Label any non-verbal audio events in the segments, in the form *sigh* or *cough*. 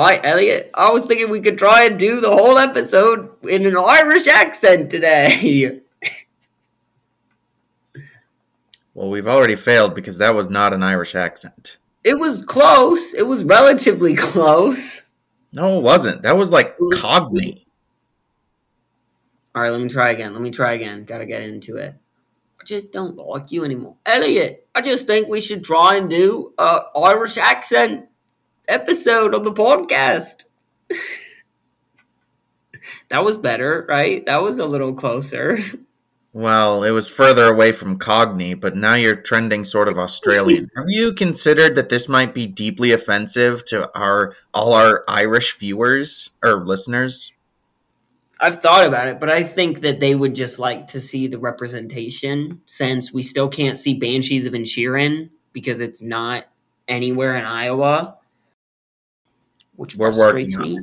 Right, Elliot. I was thinking we could try and do the whole episode in an Irish accent today. *laughs* Well, we've already failed because that was not an Irish accent. It was close. It was relatively close. No, it wasn't. That was like Cockney. All right, let me try again. Let me try again. Gotta get into it. I just don't like you anymore. Elliot, I just think we should try and do a Irish accent episode on the podcast. that was better, right? That was a little closer. Well, it was further away from Cockney, but now you're trending sort of Australian. *laughs* Have you considered that this might be deeply offensive to our all our Irish viewers or listeners? I've thought about it, but I think that they would just like to see the representation since we still can't see Banshees of Inisherin because it's not anywhere in Iowa, which We're frustrates me.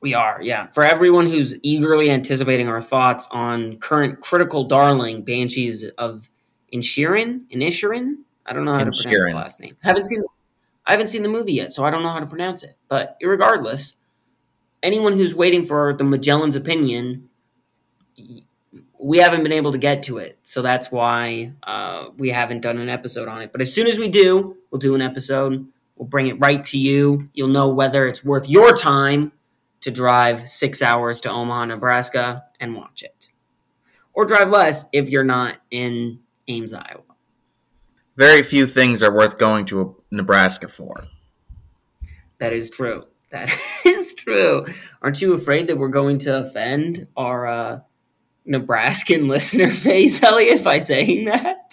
We are, yeah. For everyone who's eagerly anticipating our thoughts on current critical darling Banshees of Inisherin, Inisherin. I don't know how to pronounce the last name. haven't seen. I haven't seen the movie yet, so I don't know how to pronounce it. But regardless, anyone who's waiting for the Magellan's opinion, we haven't been able to get to it, so that's why uh, we haven't done an episode on it. But as soon as we do, we'll do an episode. We'll bring it right to you. You'll know whether it's worth your time to drive six hours to Omaha, Nebraska, and watch it, or drive less if you're not in Ames, Iowa. Very few things are worth going to Nebraska for. That is true. That *laughs* is true. Aren't you afraid that we're going to offend our uh, Nebraskan *laughs* listener base, Elliot, by saying that?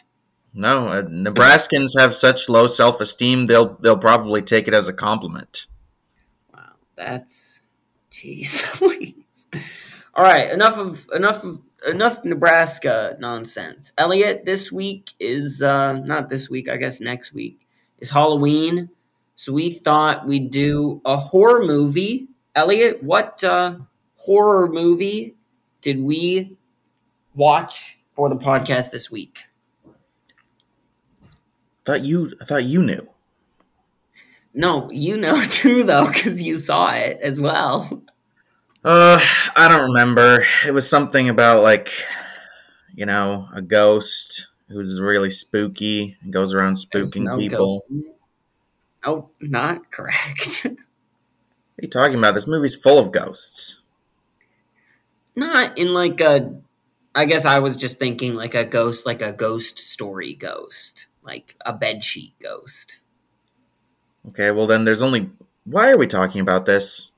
No, uh, Nebraskans have such low self-esteem; they'll they'll probably take it as a compliment. Wow, that's jeez. *laughs* Louise. All right, enough of enough of enough Nebraska nonsense. Elliot, this week is uh, not this week. I guess next week is Halloween, so we thought we'd do a horror movie. Elliot, what uh, horror movie did we watch for the podcast this week? Thought you I thought you knew. No, you know *laughs* too though, because you saw it as well. Uh, I don't remember. It was something about like, you know, a ghost who's really spooky and goes around spooking no people. ghost. Oh, not *laughs* correct. What are you talking about? This movie's full of ghosts. not in like a. I guess I was just thinking like a ghost, like a ghost story ghost, like a bedsheet ghost. Okay, well then there's only. Why are we talking about this?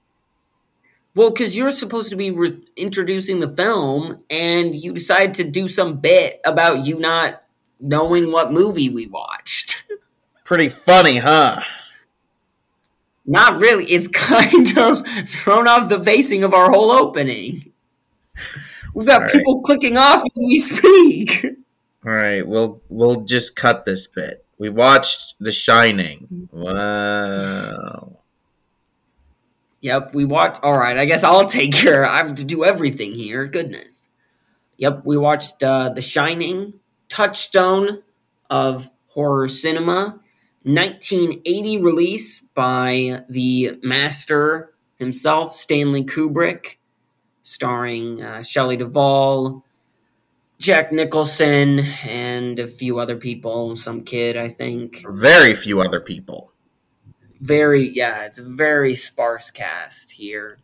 Well, because you're supposed to be re- introducing the film, and you decide to do some bit about you not knowing what movie we watched. *laughs* Pretty funny, huh? Not really. It's *laughs* kind of thrown off the pacing of our whole opening. We've got right. people clicking off as we speak. *laughs* All right, we'll we'll just cut this bit. We watched The Shining. Wow. Yep, we watched. All right, I guess I'll take care. I have to do everything here. Goodness. Yep, we watched uh, The Shining, touchstone of horror cinema, 1980 release by the master himself, Stanley Kubrick, starring uh, Shelley Duvall, Jack Nicholson, and a few other people. Some kid, I think Very few other people. very yeah it's a very sparse cast here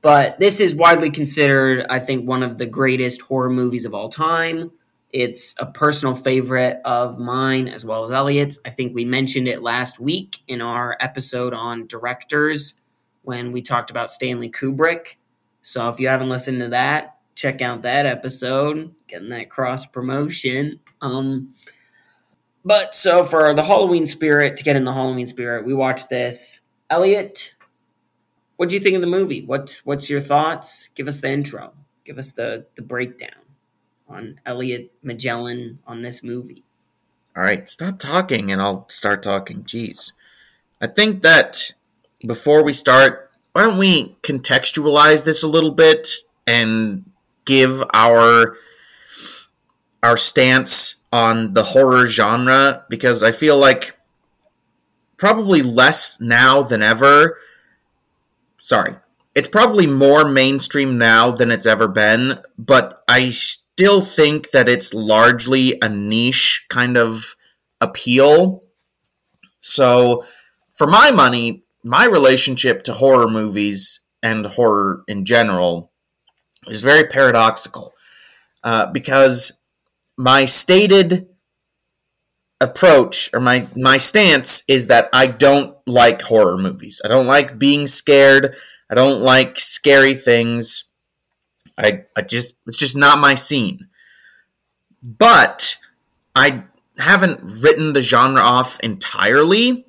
but this is widely considered i think one of the greatest horror movies of all time it's a personal favorite of mine as well as elliot's i think we mentioned it last week in our episode on directors when we talked about Stanley Kubrick. So if you haven't listened to that, check out that episode, getting that cross promotion. Um, but so for the Halloween spirit, to get in the Halloween spirit, we watched this. Elliot, what do you think of the movie? What What's your thoughts? Give us the intro. Give us the the breakdown on Elliot Magellan on this movie. All right, stop talking and I'll start talking. Jeez. I think that before we start, why don't we contextualize this a little bit and give our our stance on the horror genre because I feel like probably less now than ever. Sorry. It's probably more mainstream now than it's ever been, but I still think that it's largely a niche kind of appeal. So, for my money, my relationship to horror movies and horror in general is very paradoxical uh, because my stated approach or my my stance is that I don't like horror movies. I don't like being scared. I don't like scary things. I I just it's just not my scene. But I haven't written the genre off entirely.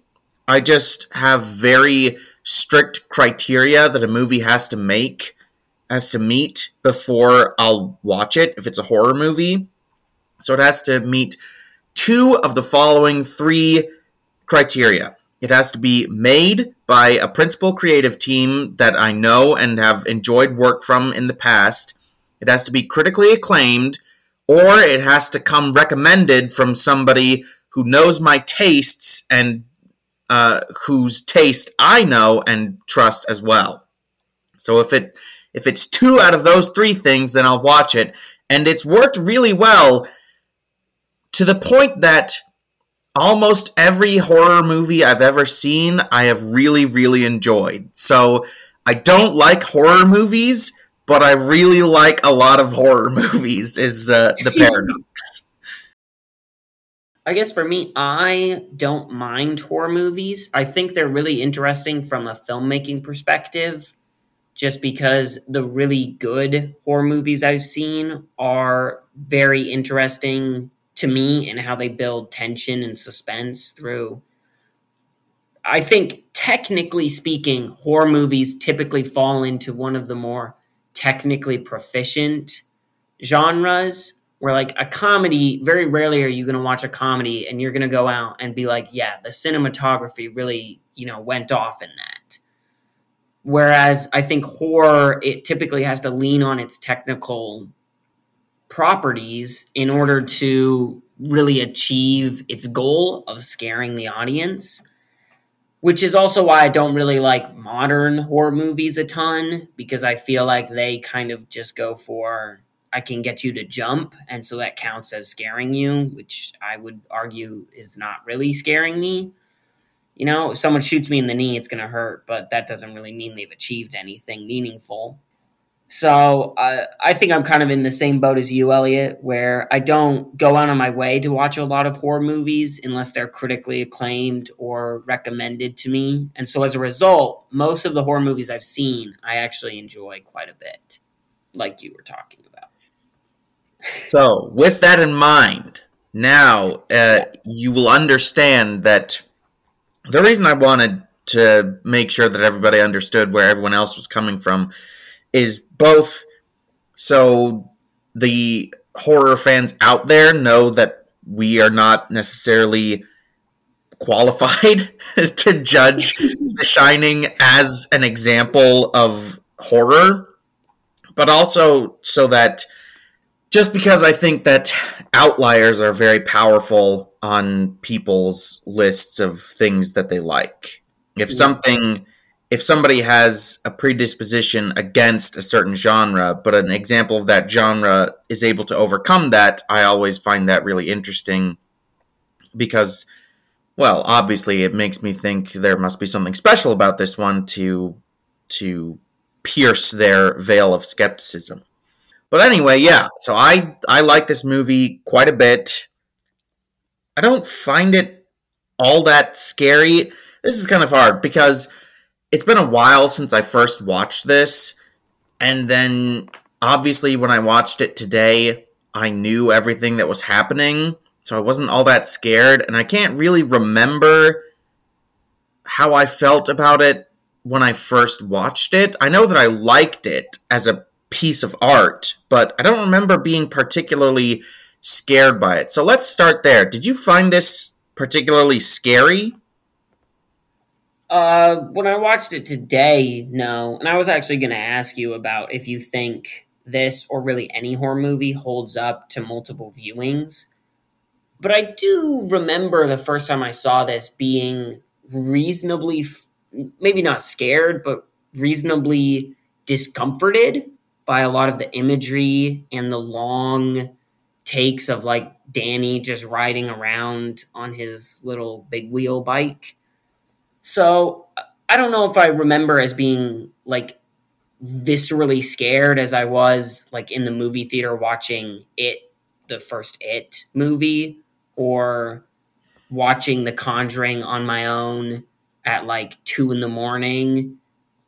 I just have very strict criteria that a movie has to make has to meet before I'll watch it if it's a horror movie. So it has to meet two of the following three criteria. It has to be made by a principal creative team that I know and have enjoyed work from in the past. It has to be critically acclaimed, or it has to come recommended from somebody who knows my tastes and uh, whose taste I know and trust as well. So if it if it's two out of those three things, then I'll watch it, and it's worked really well to the point that almost every horror movie I've ever seen, I have really, really enjoyed. So I don't like horror movies, but I really like a lot of horror *laughs* movies. Is uh, the *laughs* paradox? I guess for me, I don't mind horror movies. I think they're really interesting from a filmmaking perspective, just because the really good horror movies I've seen are very interesting to me and how they build tension and suspense through. I think technically speaking, horror movies typically fall into one of the more technically proficient genres where like a comedy very rarely are you going to watch a comedy and you're going to go out and be like yeah the cinematography really you know went off in that whereas i think horror it typically has to lean on its technical properties in order to really achieve its goal of scaring the audience. Which is also why I don't really like modern horror movies a ton because I feel like they kind of just go for I can get you to jump, and so that counts as scaring you, which I would argue is not really scaring me. You know, if someone shoots me in the knee, it's going to hurt, but that doesn't really mean they've achieved anything meaningful. So uh, I think I'm kind of in the same boat as you, Elliot, where I don't go out on my way to watch a lot of horror movies unless they're critically acclaimed or recommended to me. And so as a result, most of the horror movies I've seen, I actually enjoy quite a bit, like you were talking about. *laughs* so, with that in mind, now uh, you will understand that the reason I wanted to make sure that everybody understood where everyone else was coming from is both so the horror fans out there know that we are not necessarily qualified *laughs* to judge The Shining as an example of horror, but also so that just because I think that outliers are very powerful on people's lists of things that they like. If something if somebody has a predisposition against a certain genre, but an example of that genre is able to overcome that, I always find that really interesting because, well, obviously it makes me think there must be something special about this one to to pierce their veil of skepticism. But anyway, yeah. So I I like this movie quite a bit. I don't find it all that scary. This is kind of hard because it's been a while since I first watched this, and then obviously when I watched it today, I knew everything that was happening, so I wasn't all that scared, and I can't really remember how I felt about it when I first watched it. I know that I liked it as a piece of art, but I don't remember being particularly scared by it. So let's start there. Did you find this particularly scary? Uh, when I watched it today, no. And I was actually going to ask you about if you think this or really any horror movie holds up to multiple viewings. But I do remember the first time I saw this being reasonably, maybe not scared, but reasonably discomforted by a lot of the imagery and the long takes of like Danny just riding around on his little big wheel bike. So I don't know if I remember as being like viscerally scared as I was like in the movie theater watching it, the first It movie, or watching The Conjuring on my own at like two in the morning.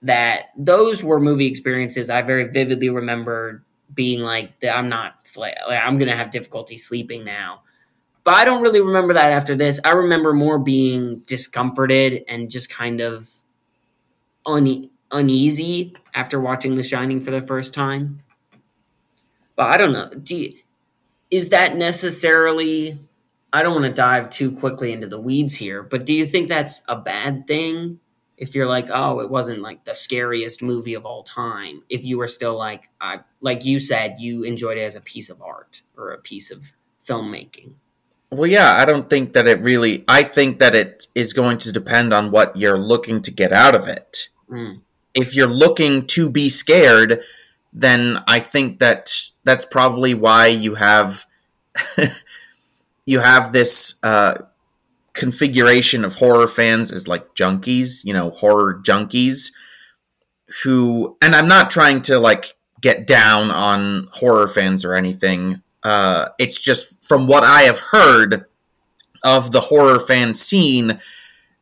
That those were movie experiences I very vividly remember being like, I'm not, like, I'm gonna have difficulty sleeping now. But I don't really remember that after this. I remember more being discomforted and just kind of une- uneasy after watching The Shining for the first time. But I don't know. Do you, is that necessarily? I don't want to dive too quickly into the weeds here, but do you think that's a bad thing? If you're like, oh, it wasn't like the scariest movie of all time. If you were still like, I, like you said, you enjoyed it as a piece of art or a piece of filmmaking. Well, yeah, I don't think that it really. I think that it is going to depend on what you're looking to get out of it. Mm. If you're looking to be scared, then I think that that's probably why you have *laughs* you have this uh, configuration of horror fans as like junkies, you know, horror junkies who and I'm not trying to like get down on horror fans or anything. Uh, it's just from what I have heard of the horror fan scene,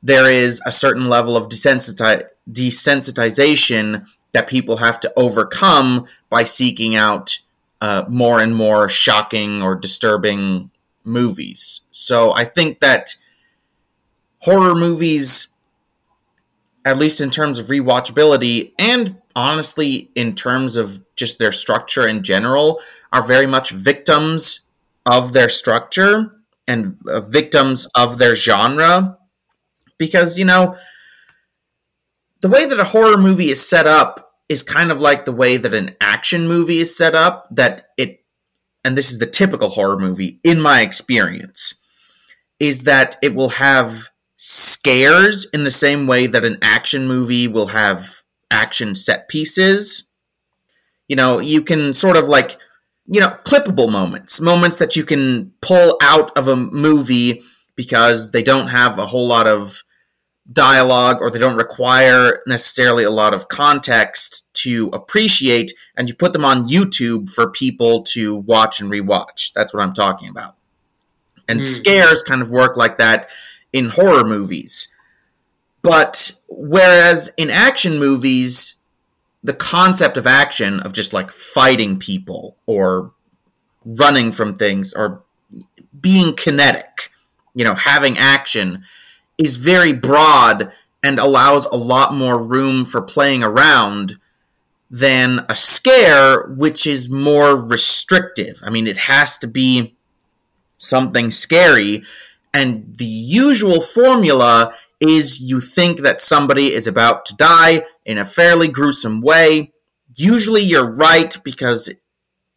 there is a certain level of desensiti- desensitization that people have to overcome by seeking out uh, more and more shocking or disturbing movies. So I think that horror movies, at least in terms of rewatchability, and honestly in terms of just their structure in general, are very much victims of their structure and uh, victims of their genre. Because, you know, the way that a horror movie is set up is kind of like the way that an action movie is set up, that it, and this is the typical horror movie in my experience, is that it will have scares in the same way that an action movie will have action set pieces. You know, you can sort of like, you know, clippable moments, moments that you can pull out of a movie because they don't have a whole lot of dialogue or they don't require necessarily a lot of context to appreciate, and you put them on YouTube for people to watch and rewatch. That's what I'm talking about. And mm. scares kind of work like that in horror movies. But whereas in action movies, the concept of action, of just like fighting people or running from things or being kinetic, you know, having action, is very broad and allows a lot more room for playing around than a scare, which is more restrictive. I mean, it has to be something scary. And the usual formula is you think that somebody is about to die in a fairly gruesome way. Usually you're right because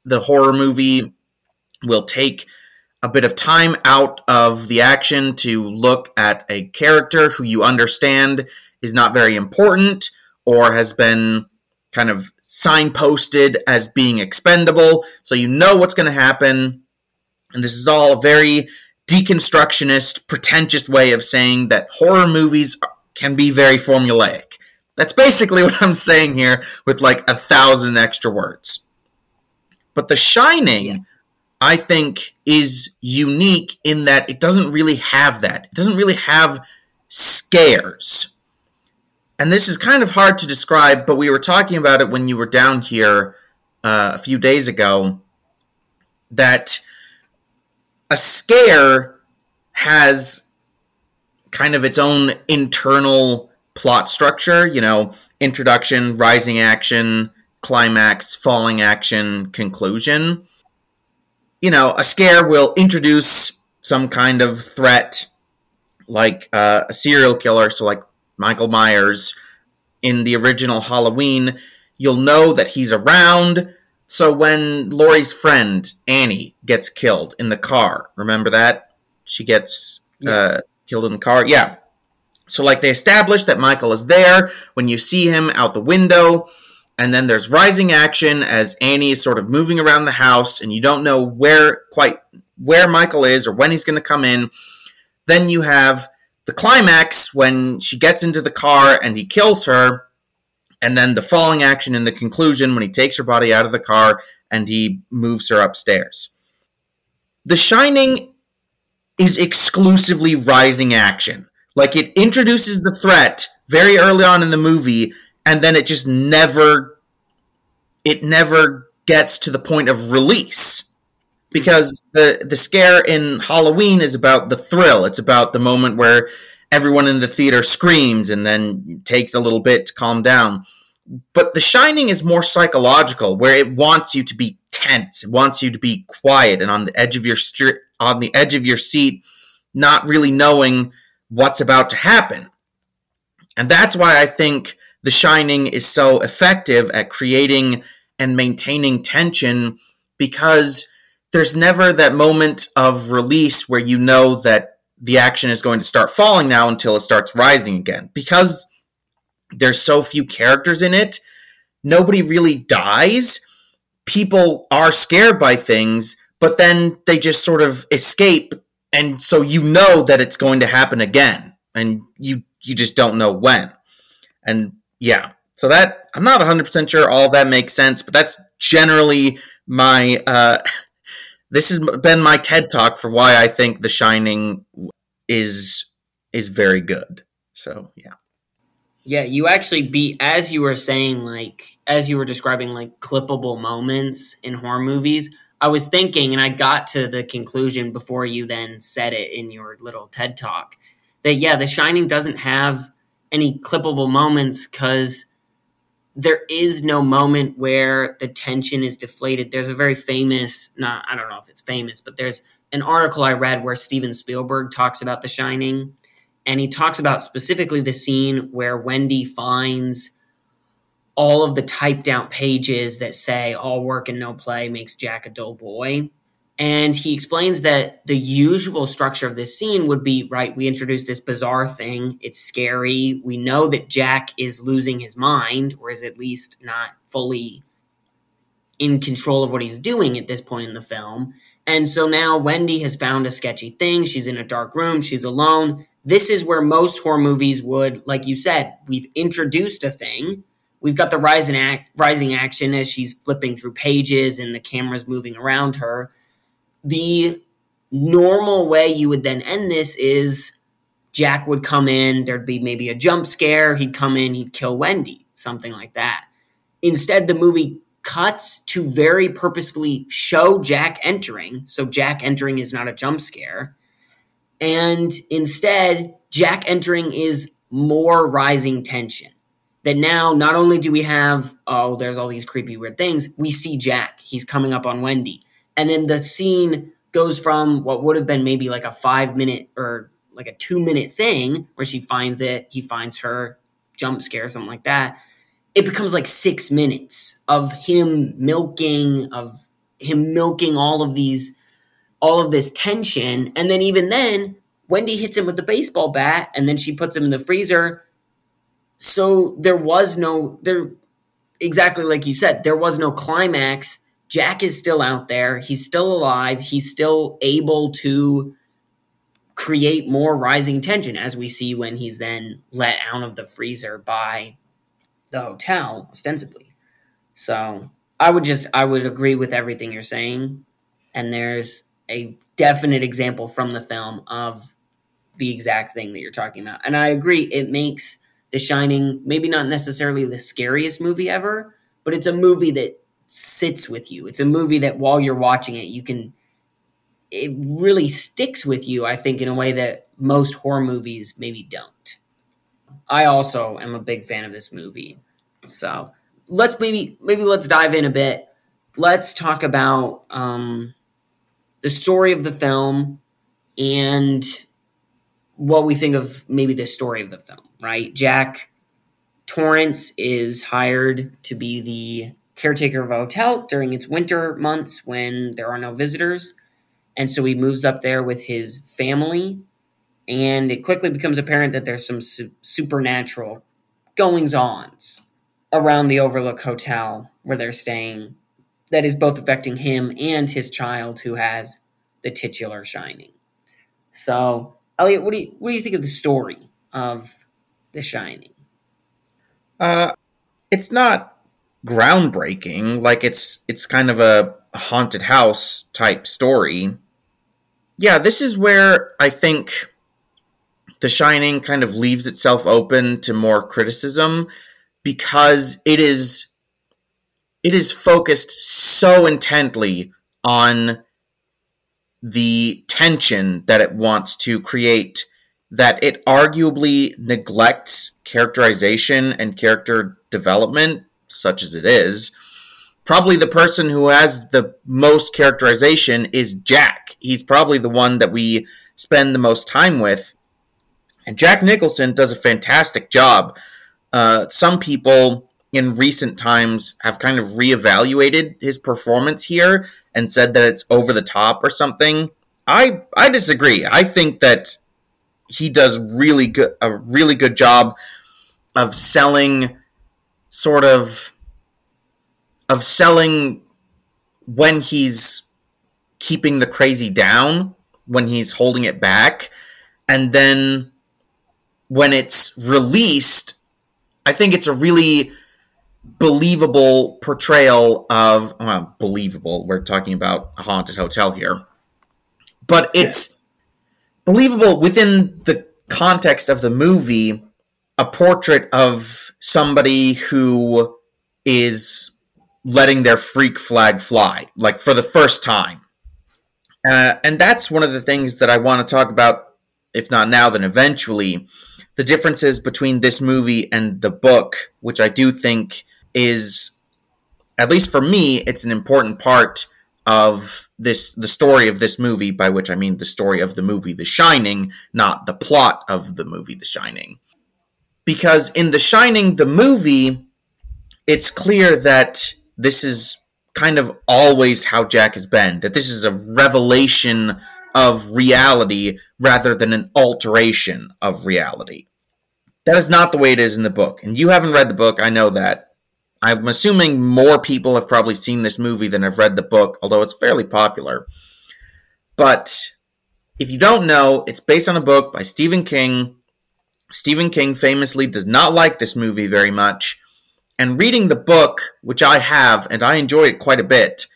the horror movie will take a bit of time out of the action to look at a character who you understand is not very important or has been kind of signposted as being expendable. So you know what's going to happen. And this is all very deconstructionist, pretentious way of saying that horror movies can be very formulaic. That's basically *laughs* what I'm saying here with like a thousand extra words. But The Shining, yeah. I think, is unique in that it doesn't really have that. It doesn't really have scares. and this is kind of hard to describe, but we were talking about it when you were down here uh, a few days ago. That a scare has kind of its own internal plot structure, you know, introduction, rising action, climax, falling action, conclusion. You know, a scare will introduce some kind of threat, like uh, a serial killer, so like Michael Myers in the original Halloween. You'll know that he's around. So when Laurie's friend Annie gets killed in the car, remember that she gets yeah. uh, killed in the car. Yeah. So like they establish that Michael is there when you see him out the window. And then there's rising action as Annie is sort of moving around the house, and you don't know where quite where Michael is or when he's going to come in. Then you have the climax when she gets into the car and he kills her, and then the falling action in the conclusion when he takes her body out of the car and he moves her upstairs. The Shining is exclusively rising action. Like it introduces the threat very early on in the movie, and then it just never it never gets to the point of release. Because the the scare in Halloween is about the thrill. It's about the moment where everyone in the theater screams and then takes a little bit to calm down. But The Shining is more psychological, where it wants you to be tense. It wants you to be quiet and on the edge of your st- on the edge of your seat, not really knowing what's about to happen. And that's why I think The Shining is so effective at creating and maintaining tension because there's never that moment of release where you know that the action is going to start falling now until it starts rising again. Because there's so few characters in it, nobody really dies. People are scared by things, but then they just sort of escape and so you know that it's going to happen again and you you just don't know when and yeah so that i'm not 100% sure all that makes sense but that's generally my uh *laughs* this has been my ted talk for why i think the shining is is very good so yeah yeah you actually be as you were saying like as you were describing like clippable moments in horror movies I was thinking, and I got to the conclusion before you then said it in your little TED talk that yeah, The Shining doesn't have any clippable moments because there is no moment where the tension is deflated. There's a very famous, not I don't know if it's famous, but there's an article I read where Steven Spielberg talks about The Shining, and he talks about specifically the scene where Wendy finds all of the typed out pages that say all work and no play makes Jack a dull boy. And he explains that the usual structure of this scene would be right, we introduce this bizarre thing. It's scary. We know that Jack is losing his mind, or is at least not fully in control of what he's doing at this point in the film. And so now Wendy has found a sketchy thing. She's in a dark room. She's alone. This is where most horror movies would, like you said, we've introduced a thing We've got the rising act, rising action as she's flipping through pages and the camera's moving around her. The normal way you would then end this is Jack would come in, there'd be maybe a jump scare, he'd come in, he'd kill Wendy, something like that. Instead, the movie cuts to very purposefully show Jack entering. So Jack entering is not a jump scare. And instead, Jack entering is more rising tension that now not only do we have oh there's all these creepy weird things we see jack he's coming up on wendy and then the scene goes from what would have been maybe like a five minute or like a two minute thing where she finds it he finds her jump scare something like that it becomes like six minutes of him milking of him milking all of these all of this tension and then even then wendy hits him with the baseball bat and then she puts him in the freezer so there was no there exactly like you said, there was no climax. Jack is still out there. He's still alive. He's still able to create more rising tension as we see when he's then let out of the freezer by the hotel ostensibly. So, I would just I would agree with everything you're saying and there's a definite example from the film of the exact thing that you're talking about. And I agree it makes The Shining, maybe not necessarily the scariest movie ever, but it's a movie that sits with you. It's a movie that while you're watching it, you can it really sticks with you, I think, in a way that most horror movies maybe don't. I also am a big fan of this movie. So let's maybe maybe let's dive in a bit. Let's talk about um, the story of the film and what we think of maybe the story of the film. Right, Jack Torrance is hired to be the caretaker of a hotel during its winter months when there are no visitors. And so he moves up there with his family. And it quickly becomes apparent that there's some su- supernatural goings ons around the Overlook Hotel where they're staying that is both affecting him and his child who has the titular shining. So, Elliot, what do you what do you think of the story of The Shining? Uh, it's not groundbreaking. Like it's it's kind of a haunted house type story. Yeah, this is where I think The Shining kind of leaves itself open to more criticism because it is it is focused so intently on the tension that it wants to create that it arguably neglects characterization and character development such as it is, probably the person who has the most characterization is Jack. He's probably the one that we spend the most time with. And Jack Nicholson does a fantastic job. Uh, some people in recent times have kind of reevaluated his performance here and said that it's over the top or something. I I disagree. I think that he does really good a really good job of selling sort of of selling when he's keeping the crazy down, when he's holding it back, and then when it's released, I think it's a really believable portrayal of well, believable. We're talking about a haunted hotel here, but it's yeah. believable within the context of the movie a portrait of somebody who is letting their freak flag fly, like for the first time. Uh, and that's one of the things that I want to talk about, if not now, then eventually. The differences between this movie and the book, which I do think is, at least for me, it's an important part of this the story of this movie by which i mean the story of the movie the shining not the plot of the movie the shining. Because in The Shining, the movie, it's clear that this is kind of always how Jack has been, that this is a revelation of reality rather than an alteration of reality. That is not the way it is in the book. And you haven't read the book, I know that. I'm assuming more people have probably seen this movie than have read the book, although it's fairly popular. But if you don't know, it's based on a book by Stephen King Stephen King famously does not like this movie very much. And reading the book, which I have, and I enjoy it quite a bit,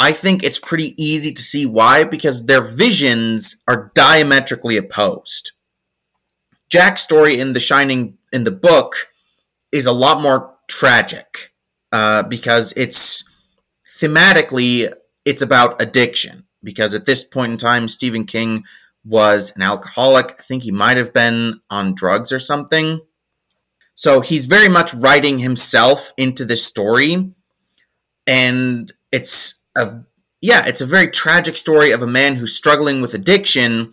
I think it's pretty easy to see why, because their visions are diametrically opposed. Jack's story in The Shining in the book is a lot more tragic uh, because it's thematically it's about addiction. Because at this point in time, Stephen King was an alcoholic. I think he might have been on drugs or something. So he's very much writing himself into this story. And it's a yeah, it's a very tragic story of a man who's struggling with addiction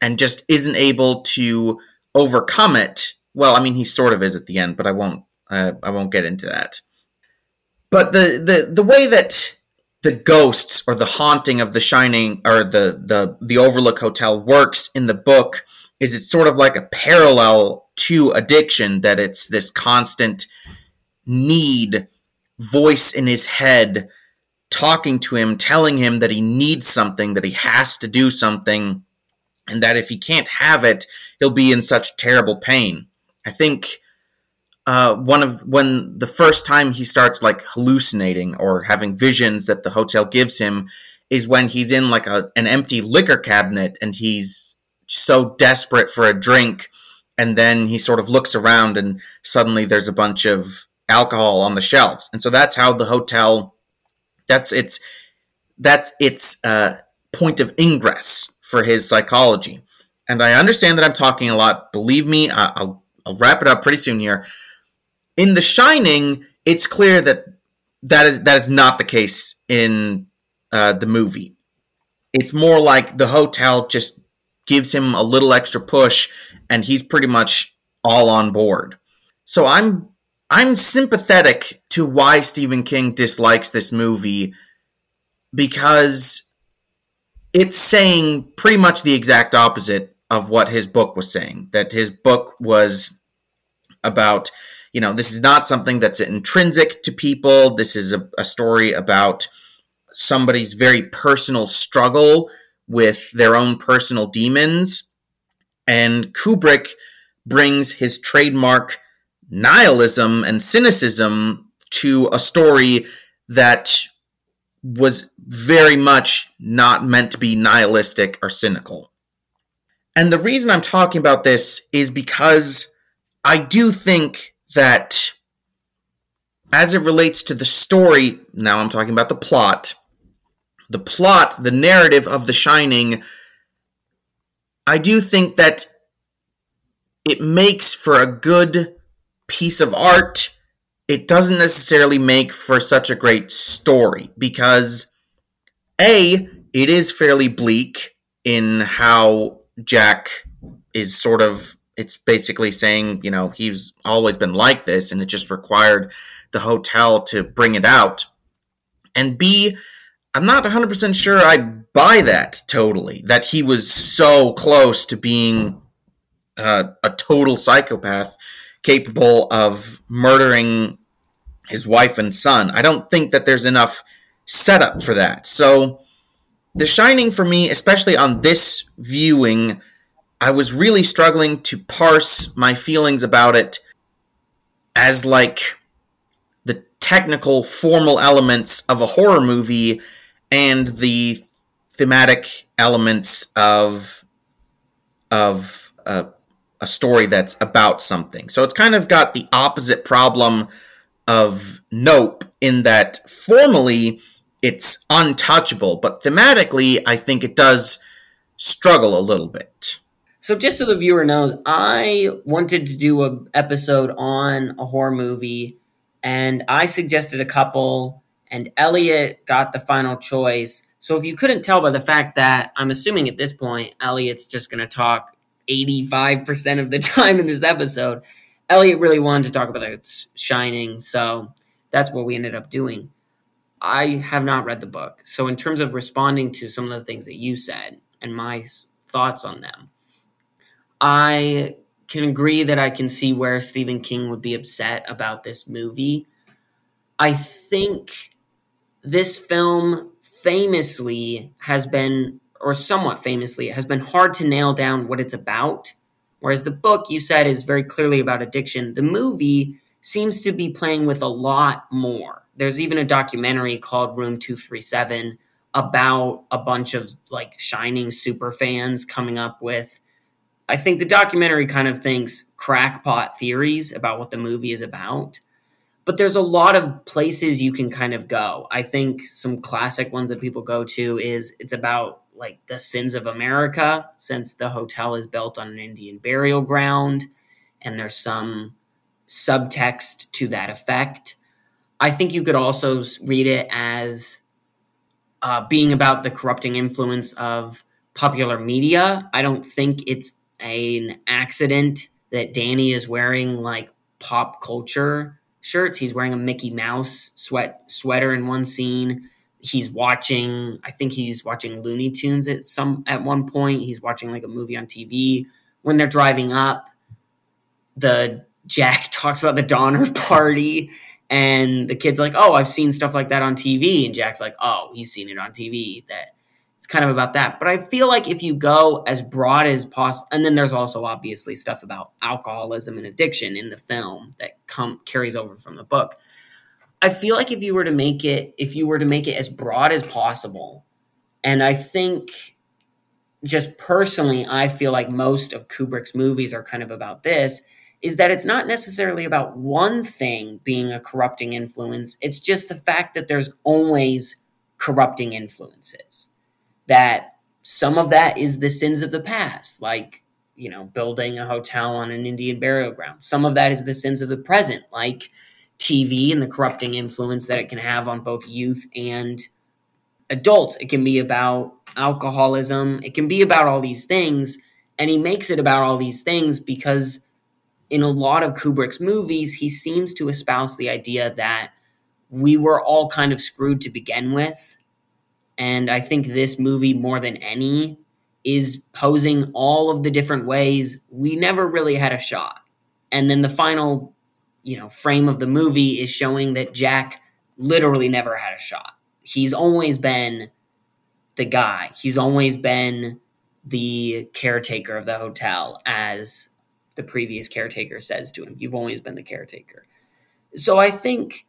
and just isn't able to overcome it. Well, I mean, he sort of is at the end, but I won't. Uh, I won't get into that. But the the the way that the ghosts or the haunting of the shining or the the the overlook hotel works in the book is it's sort of like a parallel to addiction that it's this constant need voice in his head talking to him telling him that he needs something that he has to do something and that if he can't have it he'll be in such terrible pain. I think uh, one of when the first time he starts like hallucinating or having visions that the hotel gives him is when he's in like a, an empty liquor cabinet and he's so desperate for a drink and then he sort of looks around and suddenly there's a bunch of alcohol on the shelves. And so that's how the hotel that's its that's its uh, point of ingress for his psychology. And i understand that i'm talking a lot. Believe me i'll, I'll wrap it up pretty soon here. In the shining it's clear that that is that is not the case in uh, the movie. It's more like the hotel just gives him a little extra push and he's pretty much all on board. So I'm I'm sympathetic to why Stephen King dislikes this movie because it's saying pretty much the exact opposite of what his book was saying. That his book was about, you know, this is not something that's intrinsic to people. This is a, a story about somebody's very personal struggle with their own personal demons. And Kubrick brings his trademark nihilism and cynicism to a story that was very much not meant to be nihilistic or cynical. And the reason I'm talking about this is because I do think that as it relates to the story, now I'm talking about the plot, the plot, the narrative of The Shining, I do think that it makes for a good piece of art. It doesn't necessarily make for such a great story because A, it is fairly bleak in how Jack is sort of it's basically saying, you know, he's always been like this and it just required the hotel to bring it out. And B, I'm not 100% sure I buy that totally. That he was so close to being uh, a total psychopath capable of murdering his wife and son. I don't think that there's enough setup for that. So, The Shining for me, especially on this viewing, I was really struggling to parse my feelings about it as like the technical, formal elements of a horror movie and the thematic elements of of uh, a story that's about something. So it's kind of got the opposite problem of Nope in that formally it's untouchable, but thematically I think it does struggle a little bit. So just so the viewer knows, I wanted to do an episode on a horror movie and I suggested a couple and Elliot got the final choice. So if you couldn't tell by the fact that I'm assuming at this point Elliot's just going to talk 85% of the *laughs* time in this episode, Elliot really wanted to talk about its Shining, so that's what we ended up doing. I have not read the book. So in terms of responding to some of the things that you said and my thoughts on them, I can agree that I can see where Stephen King would be upset about this movie. I think this film famously has been, or somewhat famously, it has been hard to nail down what it's about. Whereas the book you said is very clearly about addiction, the movie seems to be playing with a lot more. There's even a documentary called Room 237 about a bunch of like shining super fans coming up with I think the documentary kind of thinks crackpot theories about what the movie is about but there's a lot of places you can kind of go. I think some classic ones that people go to is it's about like the sins of America, since the hotel is built on an Indian burial ground, and there's some subtext to that effect. I think you could also read it as uh, being about the corrupting influence of popular media. I don't think it's an accident that Danny is wearing like pop culture shirts. He's wearing a Mickey Mouse sweat sweater in one scene. He's watching. I think he's watching Looney Tunes at some at one point. He's watching like a movie on TV. When they're driving up, the Jack *laughs* talks about the Donner *laughs* Party, and the kid's like, "Oh, I've seen stuff like that on TV," and Jack's like, "Oh, he's seen it on TV." That it's kind of about that. But I feel like if you go as broad as possible, and then there's also obviously stuff about alcoholism and addiction in the film that come carries over from the book. I feel like if you were to make it, if you were to make it as broad as possible, and I think just personally, I feel like most of Kubrick's movies are kind of about this is that it's not necessarily about one thing being a corrupting influence. It's just the fact that there's always corrupting influences. That some of that is the sins of the past, like, you know, building a hotel on an Indian burial ground. Some of that is the sins of the present, like TV and the corrupting influence that it can have on both youth and adults. It can be about alcoholism. It can be about all these things. And he makes it about all these things because in a lot of Kubrick's movies, he seems to espouse the idea that we were all kind of screwed to begin with. And I think this movie, more than any, is posing all of the different ways we never really had a shot. And then the final, you know, frame of the movie is showing that Jack literally never had a shot. He's always been the guy. He's always been the caretaker of the hotel as the previous caretaker says to him, You've always been the caretaker. So I think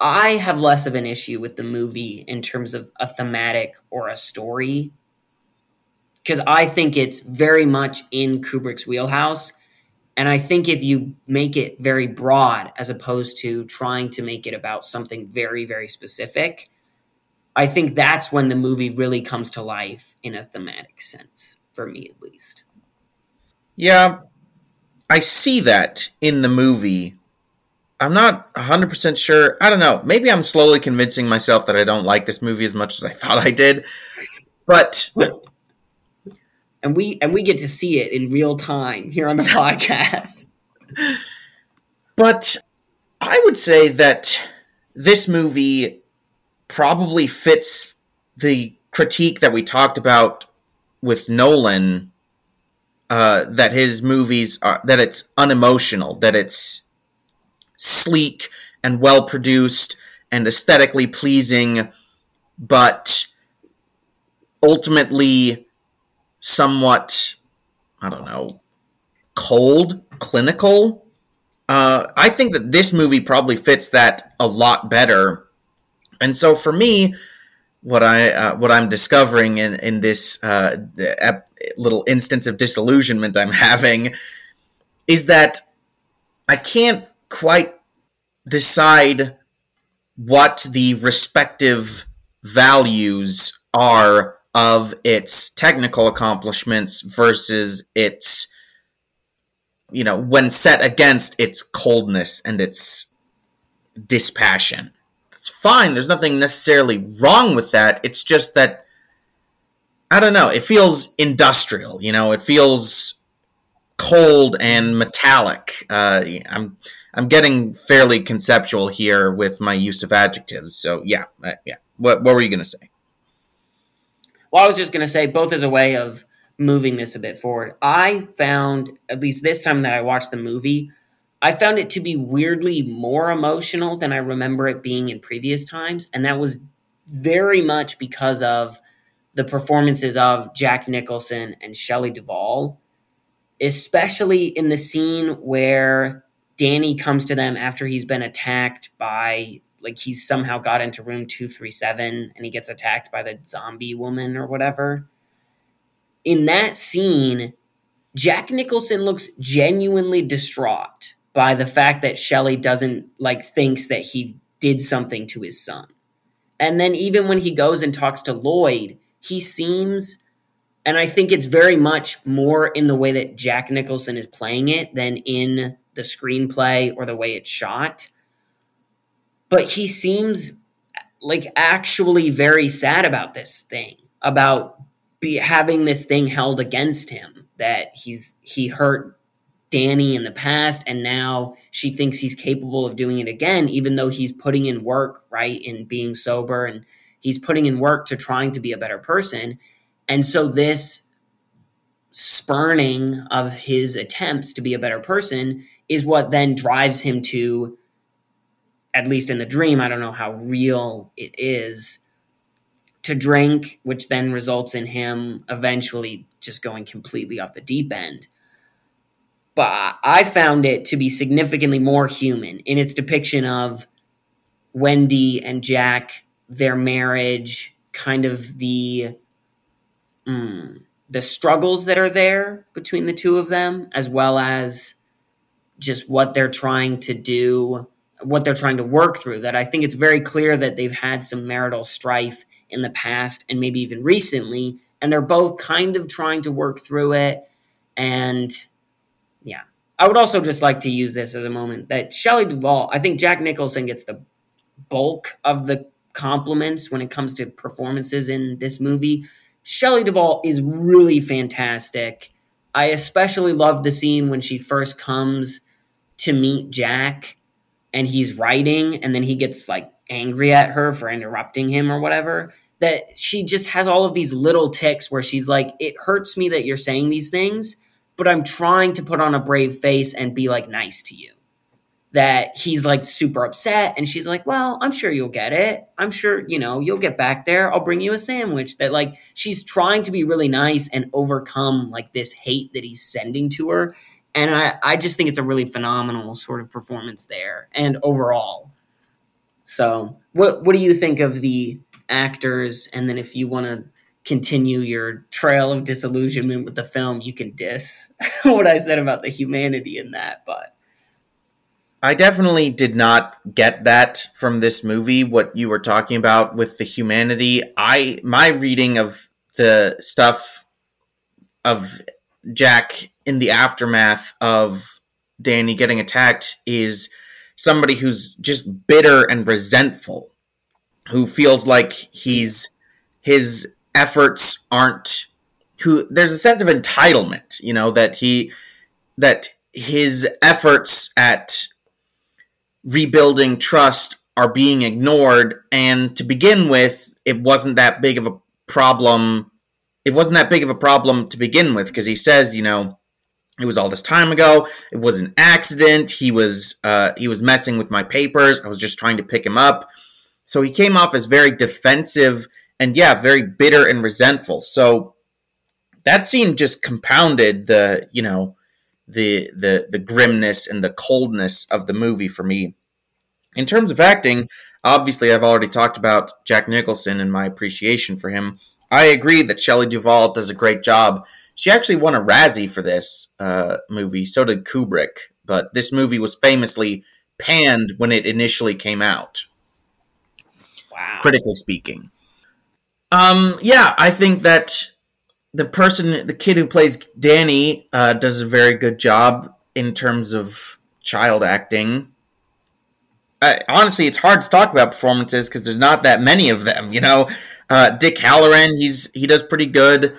I have less of an issue with the movie in terms of a thematic or a story because I think it's very much in Kubrick's wheelhouse. And I think if you make it very broad as opposed to trying to make it about something very, very specific, I think that's when the movie really comes to life in a thematic sense, for me at least. Yeah, I see that in the movie. I'm not 100% sure. I don't know. Maybe I'm slowly convincing myself that I don't like this movie as much as I thought I did. But and we and we get to see it in real time here on the *laughs* podcast. But I would say that this movie probably fits the critique that we talked about with Nolan uh, that his movies are that it's unemotional, that it's sleek and well produced and aesthetically pleasing, but ultimately somewhat I don't know cold, clinical. Uh, I think that this movie probably fits that a lot better, and so for me, what I uh, what I'm discovering in in this uh, little instance of disillusionment I'm *laughs* having is that I can't quite decide what the respective values are of its technical accomplishments versus its you know when set against its coldness and its dispassion it's fine there's nothing necessarily wrong with that it's just that I don't know. It feels industrial. You know, it feels cold and metallic. Uh, I'm I'm getting fairly conceptual here with my use of adjectives. So yeah, uh, yeah. What what were you gonna say? Well, I was just gonna say both as a way of moving this a bit forward. I found at least this time that I watched the movie, I found it to be weirdly more emotional than I remember it being in previous times, and that was very much because of the performances of Jack Nicholson and Shelley Duvall, especially in the scene where Danny comes to them after he's been attacked by like he's somehow got into room 237 and he gets attacked by the zombie woman or whatever. In that scene, Jack Nicholson looks genuinely distraught by the fact that Shelley doesn't like thinks that he did something to his son. And then even when he goes and talks to Lloyd, he seems and I think it's very much more in the way that Jack Nicholson is playing it than in the screenplay or the way it's shot. But he seems like actually very sad about this thing, about be having this thing held against him that he's he hurt Danny in the past and now she thinks he's capable of doing it again even though he's putting in work, right, in being sober and He's putting in work to trying to be a better person. And so this spurning of his attempts to be a better person is what then drives him to at least in the dream, I don't know how real it is to drink, which then results in him eventually just going completely off the deep end. But I found it to be significantly more human in its depiction of Wendy and Jack their marriage, kind of the mm, the struggles that are there between the two of them, as well as just what they're trying to do, what they're trying to work through. That I think it's very clear that they've had some marital strife in the past and maybe even recently, and they're both kind of trying to work through it. And yeah, I would also just like to use this as a moment that Shelley Duvall, I think Jack Nicholson gets the bulk of the compliments when it comes to performances in this movie. Shelley Duvall is really fantastic. I especially love the scene when she first comes to meet Jack and he's writing and then he gets like angry at her for interrupting him or whatever. That she just has all of these little ticks where she's like, It hurts me that you're saying these things, but I'm trying to put on a brave face and be like nice to you. That he's like super upset and she's like well i'm sure you'll get it. I'm sure you know you'll get back there. I'll bring you a sandwich. That like she's trying to be really nice and overcome like this hate that he's sending to her and i i just think it's a really phenomenal sort of performance there and overall. So what what do you think of the actors? And then if you want to continue your trail of disillusionment with the film you can diss *laughs* what i said about the humanity in that but. I definitely did not get that from this movie. What you were talking about with the humanity, I my reading of the stuff of Jack in the aftermath of Danny getting attacked is somebody who's just bitter and resentful, who feels like he's his efforts aren't who there's a sense of entitlement, you know, that he that his efforts at rebuilding trust are being ignored. And to begin with, it wasn't that big of a problem. It wasn't that big of a problem to begin with because he says, you know, it was all this time ago. It was an accident. He was uh, he was messing with my papers. I was just trying to pick him up. So he came off as very defensive and yeah, very bitter and resentful. So that scene just compounded the you know the the the grimness and the coldness of the movie for me. In terms of acting, obviously I've already talked about Jack Nicholson and my appreciation for him. I agree that Shelley Duvall does a great job. She actually won a Razzie for this uh, movie. So did Kubrick, but this movie was famously panned when it initially came out. Wow. Critically speaking. Um, yeah, I think that the person, the kid who plays Danny, uh, does a very good job in terms of child acting. Uh, honestly, it's hard to talk about performances because there's not that many of them. You know, uh, Dick Hallorann, he's he does pretty good.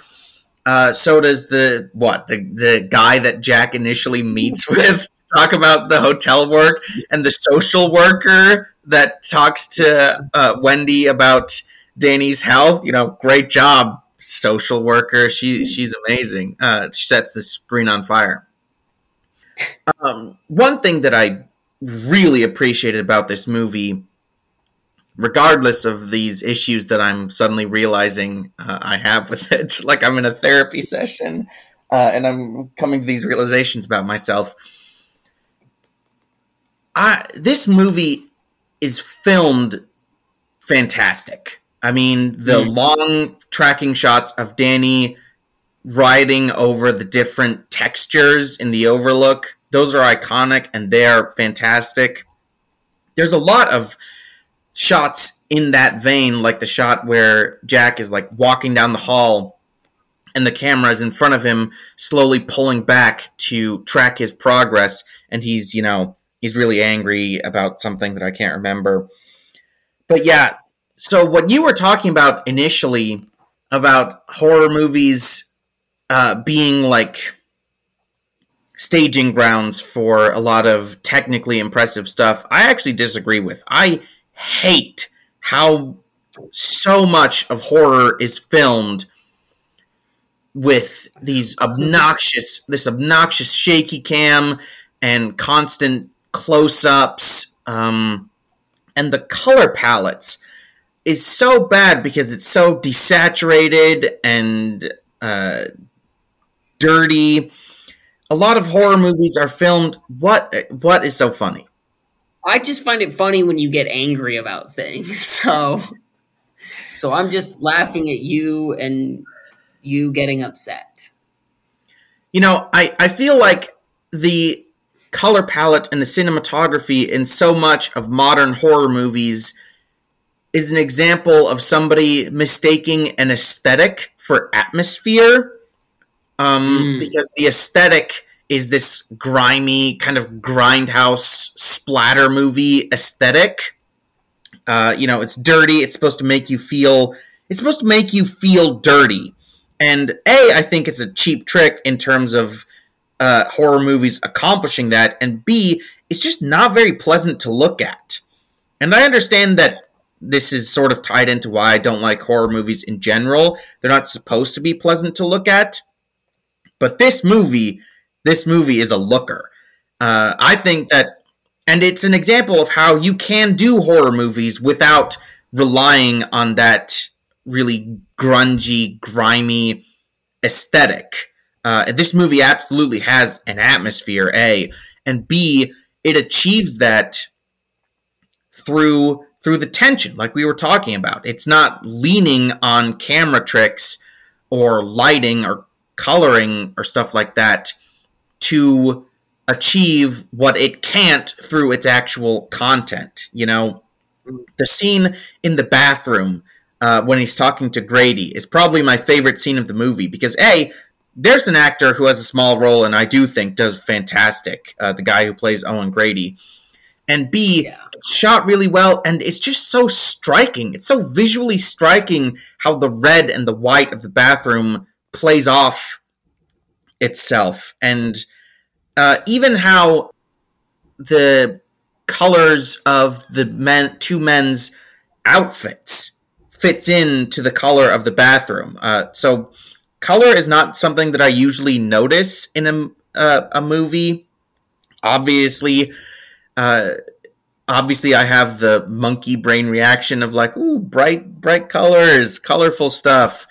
Uh, so does the what the the guy that Jack initially meets *laughs* with. Talk about the hotel work and the social worker that talks to uh, Wendy about Danny's health. You know, great job, social worker. She she's amazing. Uh, she sets the screen on fire. Um, one thing that I really appreciated about this movie, regardless of these issues that I'm suddenly realizing uh, I have with it, *laughs* like I'm in a therapy session uh, and I'm coming to these realizations about myself. I, this movie is filmed fantastic. I mean, the mm. long tracking shots of Danny riding over the different textures in the overlook, those are iconic and they are fantastic. There's a lot of shots in that vein, like the shot where Jack is like walking down the hall and the camera is in front of him, slowly pulling back to track his progress, and he's, you know, he's really angry about something that I can't remember. But yeah, so what you were talking about initially about horror movies uh, being like staging grounds for a lot of technically impressive stuff, I actually disagree with. I hate how so much of horror is filmed with these obnoxious this obnoxious shaky cam and constant close-ups um, and the color palettes is so bad because it's so desaturated and uh, dirty. A lot of horror movies are filmed. What what is so funny? I just find it funny when you get angry about things. *laughs* So, so I'm just laughing at you and you getting upset? You know, I, I feel like the color palette and the cinematography in so much of modern horror movies is an example of somebody mistaking an aesthetic for atmosphere. Um, mm. Because the aesthetic is this grimy, kind of grindhouse splatter movie aesthetic. Uh, you know, it's dirty. It's supposed to make you feel. It's supposed to make you feel dirty. And a, I think it's a cheap trick in terms of uh, horror movies accomplishing that. And b, it's just not very pleasant to look at. And I understand that this is sort of tied into why I don't like horror movies in general. They're not supposed to be pleasant to look at. But this movie, this movie is a looker. Uh, I think that, and it's an example of how you can do horror movies without relying on that really grungy, grimy aesthetic. Uh, this movie absolutely has an atmosphere, A, and B, it achieves that through through the tension, like we were talking about. It's not leaning on camera tricks or lighting or coloring or stuff like that to achieve what it can't through its actual content. You know, the scene in the bathroom uh, when he's talking to Grady is probably my favorite scene of the movie because a there's an actor who has a small role and I do think does fantastic. Uh, the guy who plays Owen Grady, and B yeah. it's shot really well and it's just so striking. It's so visually striking how the red and the white of the bathroom plays off itself and uh, even how the colors of the men two men's outfits fits into the color of the bathroom. Uh, so color is not something that I usually notice in a uh, a movie. Obviously, uh, obviously, I have the monkey brain reaction of like, ooh, bright bright colors, colorful stuff.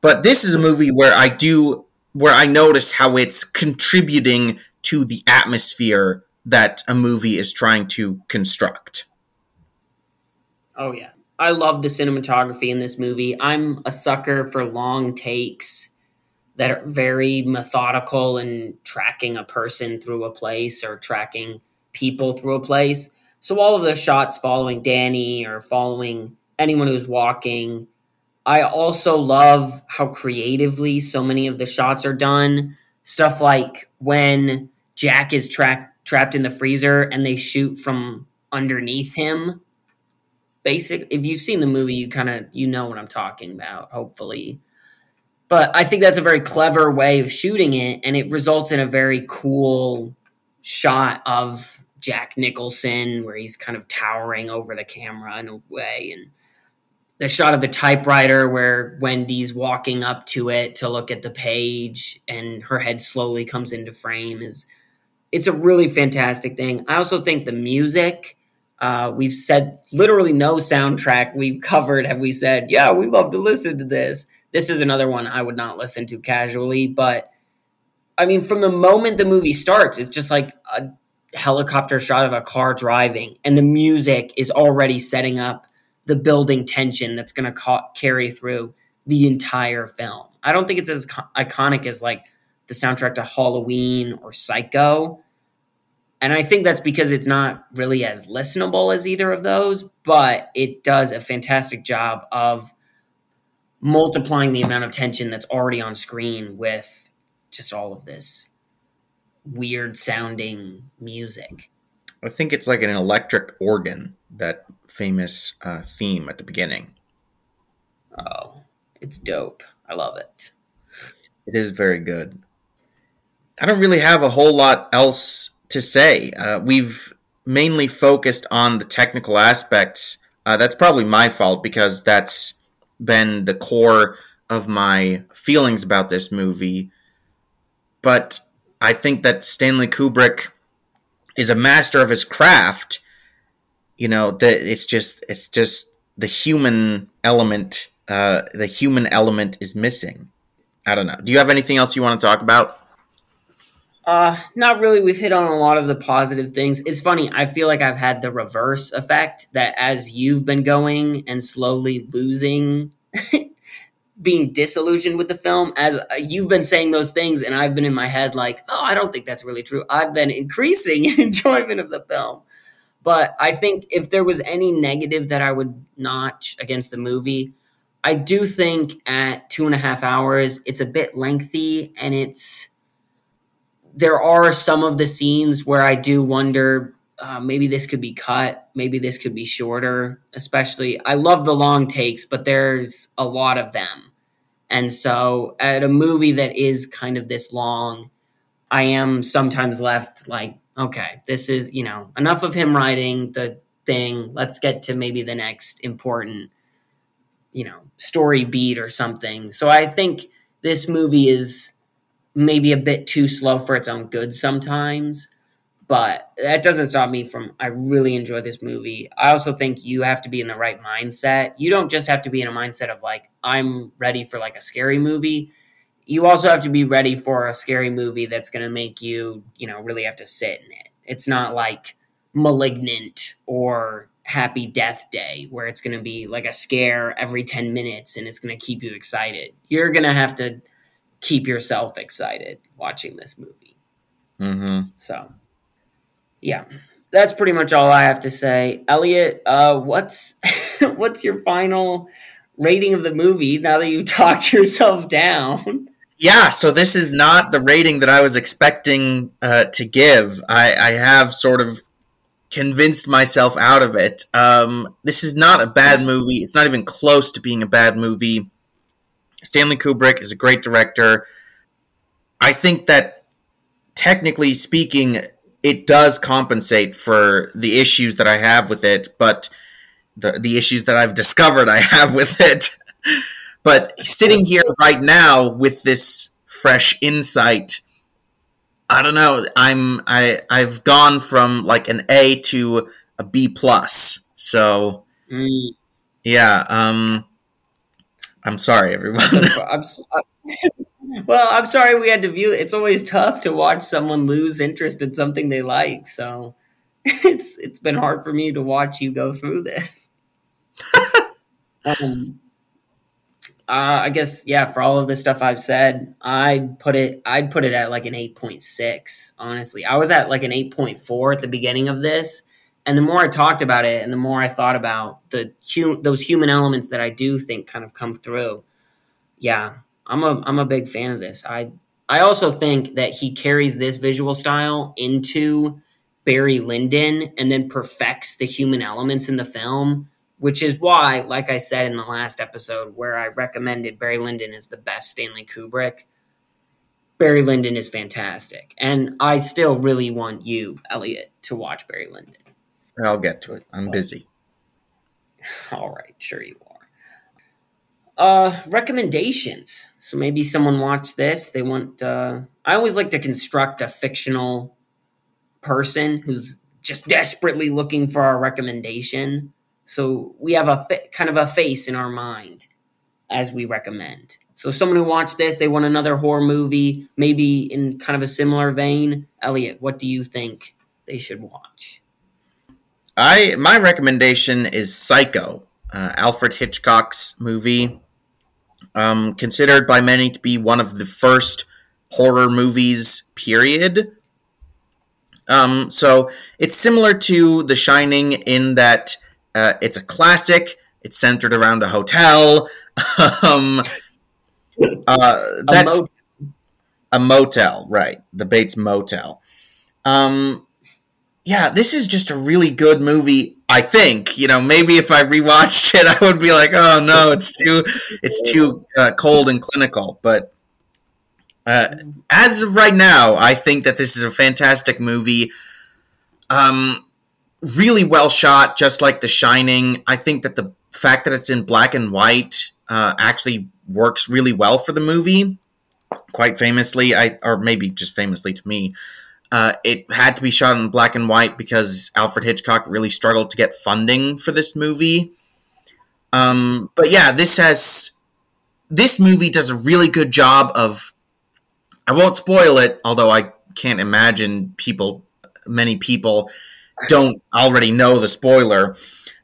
But this is a movie where I do where I notice how it's contributing to the atmosphere that a movie is trying to construct. Oh yeah. I love the cinematography in this movie. I'm a sucker for long takes that are very methodical and tracking a person through a place or tracking people through a place. So all of the shots following Danny or following anyone who's walking. I also love how creatively so many of the shots are done. Stuff like when Jack is tra- trapped in the freezer and they shoot from underneath him. Basic if you've seen the movie, you kind of you know what I'm talking about, hopefully. But I think that's a very clever way of shooting it, and it results in a very cool shot of Jack Nicholson where he's kind of towering over the camera in a way and the shot of the typewriter where Wendy's walking up to it to look at the page and her head slowly comes into frame is it's a really fantastic thing. I also think the music, uh, we've said literally no soundtrack we've *laughs* covered have we said, yeah, we love to listen to this. This is another one I would not listen to casually, but I mean, from the moment the movie starts, it's just like a helicopter shot of a car driving, and the music is already setting up the building tension that's going to ca- carry through the entire film. I don't think it's as co- iconic as like the soundtrack to Halloween or Psycho. And I think that's because it's not really as listenable as either of those, but it does a fantastic job of multiplying the amount of tension that's already on screen with just all of this weird sounding music. I think it's like an electric organ, that famous uh, theme at the beginning. Oh, it's dope. I love it. It is very good. I don't really have a whole lot else to say. Uh, we've mainly focused on the technical aspects. Uh, that's probably my fault because that's been the core of my feelings about this movie. But I think that Stanley Kubrick is a master of his craft. You know that it's just it's just the human element. Uh, the human element is missing. I don't know. Do you have anything else you want to talk about? Uh, not really. We've hit on a lot of the positive things. It's funny. I feel like I've had the reverse effect that as you've been going and slowly losing *laughs* being disillusioned with the film as uh, you've been saying those things and I've been in my head like, "Oh, I don't think that's really true." I've been increasing *laughs* enjoyment of the film. But I think if there was any negative that I would notch against the movie, I do think at two and a half hours, it's a bit lengthy and it's there are some of the scenes where I do wonder uh, maybe this could be cut, maybe this could be shorter. Especially, I love the long takes, but there's a lot of them, and so at a movie that is kind of this long, I am sometimes left like, okay, this is you know enough of him writing the thing. Let's get to maybe the next important, you know, story beat or something. So I think this movie is maybe a bit too slow for its own good sometimes. But that doesn't stop me from. I really enjoy this movie. I also think you have to be in the right mindset. You don't just have to be in a mindset of like, I'm ready for like a scary movie. You also have to be ready for a scary movie that's going to make you, you know, really have to sit in it. It's not like Malignant or Happy Death Day, where it's going to be like a scare every 10 minutes and it's going to keep you excited. You're going to have to keep yourself excited watching this movie. Mm-hmm. So, yeah, that's pretty much all I have to say. Elliot, uh, what's *laughs* what's your final rating of the movie now that you've *laughs* talked yourself down? Yeah, so this is not the rating that I was expecting uh, to give. I, I have sort of convinced myself out of it. Um, this is not a bad movie. It's not even close to being a bad movie. Stanley Kubrick is a great director. I think that technically speaking, it does compensate for the issues that I have with it, but the the issues that I've *laughs* discovered I have with it. *laughs* but sitting here right now with this fresh insight, I don't know. I'm I I've gone from like an A to a B plus. So Mm, yeah, um I'm sorry everyone. *laughs* I'm, well, I'm sorry we had to view. It's always tough to watch someone lose interest in something they like. So *laughs* it's it's been hard for me to watch you go through this. *laughs* um, uh, I guess yeah. For all of the stuff I've said, I'd put it. I'd put it at like an eight point six. Honestly, I was at like an eight point four at the beginning of this, and the more I talked about it, and the more I thought about the hu- those human elements that I do think kind of come through. Yeah, I'm a I'm a big fan of this. I I also think that he carries this visual style into Barry Lyndon and then perfects the human elements in the film, which is why, like I said in the last episode, where I recommended Barry Lyndon as the best Stanley Kubrick, Barry Lyndon is fantastic. And I still really want you, Elliot, to watch Barry Lyndon. I'll get to it. I'm busy. *laughs* All right, sure you are. Uh, recommendations. So maybe someone watched this. They want. Uh, I always like to construct a fictional person who's just desperately looking for our recommendation. So we have a kind of a face in our mind as we recommend. So someone who watched this, they want another horror movie, maybe in kind of a similar vein. Elliot, what do you think they should watch? I my recommendation is Psycho, uh, Alfred Hitchcock's movie, um, considered by many to be one of the first horror movies. Period. Um, so it's similar to The Shining in that uh, it's a classic. It's centered around a hotel. *laughs* um, uh, that's a motel, right? The Bates Motel. Um, yeah, this is just a really good movie. I think you know maybe if I rewatched it, I would be like, oh no, it's too it's too uh, cold and clinical. But uh, as of right now, I think that this is a fantastic movie. Um, really well shot, just like The Shining. I think that the fact that it's in black and white uh, actually works really well for the movie. Quite famously, I or maybe just famously to me, uh, it had to be shot in black and white because Alfred Hitchcock really struggled to get funding for this movie. Um, but yeah, this has this movie does a really good job of. I won't spoil it, although I can't imagine people, many people, don't already know the spoiler.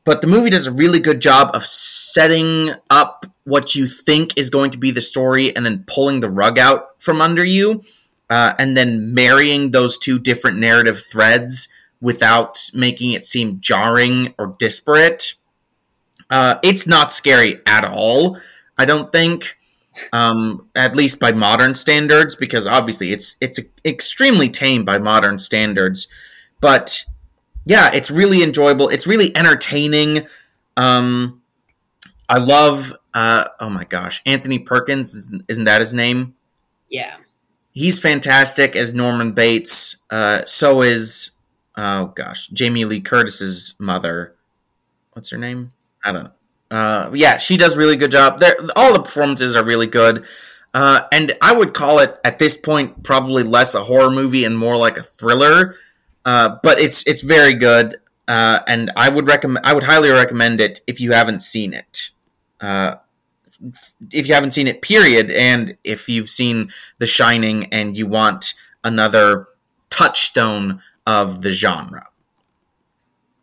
but the movie does a really good job of setting up what you think is going to be the story and then pulling the rug out from under you uh, and then marrying those two different narrative threads without making it seem jarring or disparate. Uh, it's not scary at all, I don't think. Um, at least by modern standards, because obviously it's it's extremely tame by modern standards. But yeah, it's really enjoyable. It's really entertaining. Um, I love. Uh, oh my gosh, Anthony Perkins isn't that his name? Yeah, he's fantastic as Norman Bates. Uh, so is oh gosh, Jamie Lee Curtis's mother. What's her name? I don't know. Uh, yeah, she does really good job. There, all the performances are really good. Uh, and I would call it at this point probably less a horror movie and more like a thriller. Uh, but it's it's very good, uh, and I would recommend. I would highly recommend it if you haven't seen it. Uh, if you haven't seen it, period, and if you've seen The Shining and you want another touchstone of the genre.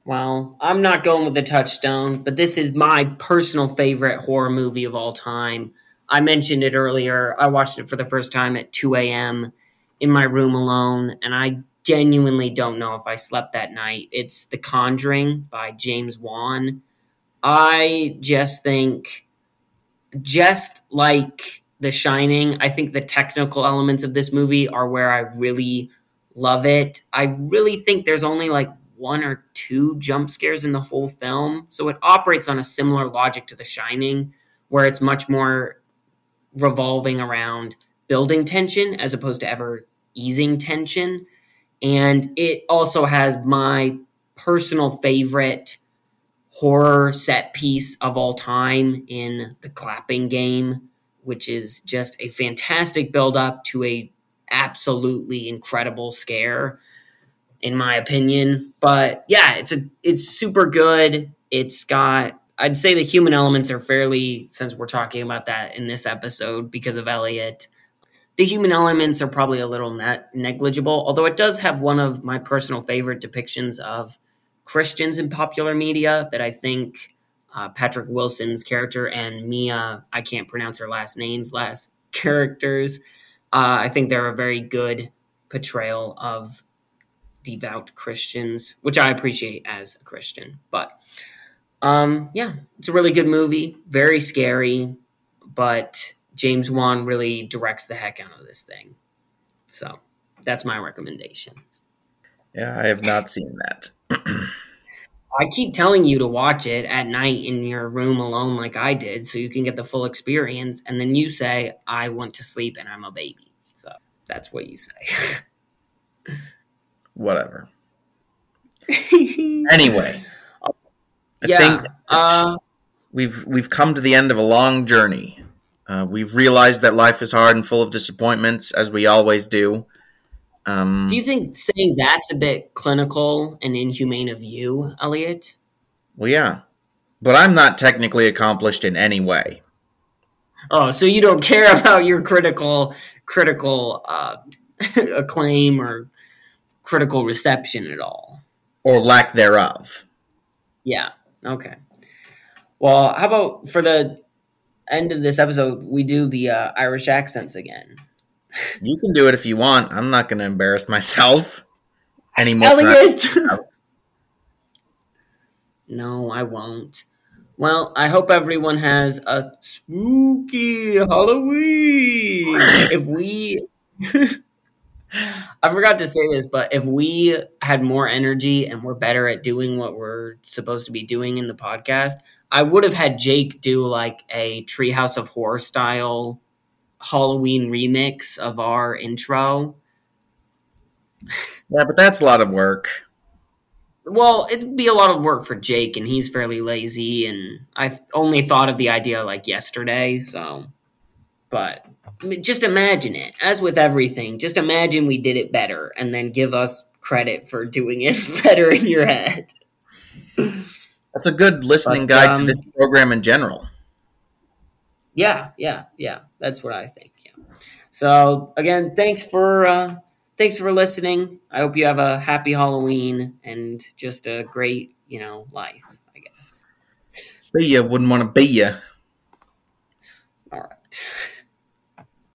Well, I'm not going with the touchstone, but this is my personal favorite horror movie of all time. I mentioned it earlier. I watched it for the first time at 2 a.m. in my room alone, and I genuinely don't know if I slept that night. It's The Conjuring by James Wan. I just think, just like The Shining, I think the technical elements of this movie are where I really love it. I really think there's only like one or two jump scares in the whole film. So it operates on a similar logic to The Shining, where it's much more revolving around building tension as opposed to ever easing tension. And it also has my personal favorite horror set piece of all time in the clapping game, which is just a fantastic build up to a absolutely incredible scare in my opinion. But yeah, it's a it's super good. It's got I'd say the human elements are fairly since we're talking about that in this episode because of Elliot. The human elements are probably a little negligible, although it does have one of my personal favorite depictions of Christians in popular media that I think uh, Patrick Wilson's character and Mia, I can't pronounce her last names, last *laughs* characters. Uh, I think they're a very good portrayal of devout Christians, which I appreciate as a Christian. But um, yeah, it's a really good movie, very scary, but James Wan really directs the heck out of this thing. So that's my recommendation. Yeah, I have not seen that. *clears throat* I keep telling you to watch it at night in your room alone, like I did, so you can get the full experience. And then you say, I want to sleep and I'm a baby. So that's what you say. *laughs* whatever. *laughs* anyway, I yeah, think uh, we've we've come to the end of a long journey. Uh, we've realized that life is hard and full of disappointments, as we always do. Um, do you think saying that's a bit clinical and inhumane of you, Elliot? Well, yeah, but I'm not technically accomplished in any way. Oh, so you don't care *laughs* about your critical critical uh, *laughs* acclaim or critical reception at all. Or lack thereof. Yeah. Okay. Well, how about for the end of this episode, we do the uh, Irish accents again? You can do it if you want. I'm not going to embarrass myself anymore. Elliot! no, I won't. Well, I hope everyone has a spooky Halloween. *laughs* if we I forgot to say this, but if we had more energy and we're better at doing what we're supposed to be doing in the podcast, I would have had Jake do like a Treehouse of Horror style Halloween remix of our intro. Yeah, but that's a lot of work. Well, it'd be a lot of work for Jake, and he's fairly lazy, and I only thought of the idea like yesterday, so. But just imagine it. As with everything, just imagine we did it better and then give us credit for doing it *laughs* better in your head. That's a good listening but, guide um, to this program in general. Yeah, yeah, yeah. That's what I think. Yeah. So again, thanks for uh, thanks for listening. I hope you have a happy Halloween and just a great, you know, life. I guess. see you, wouldn't want to be right.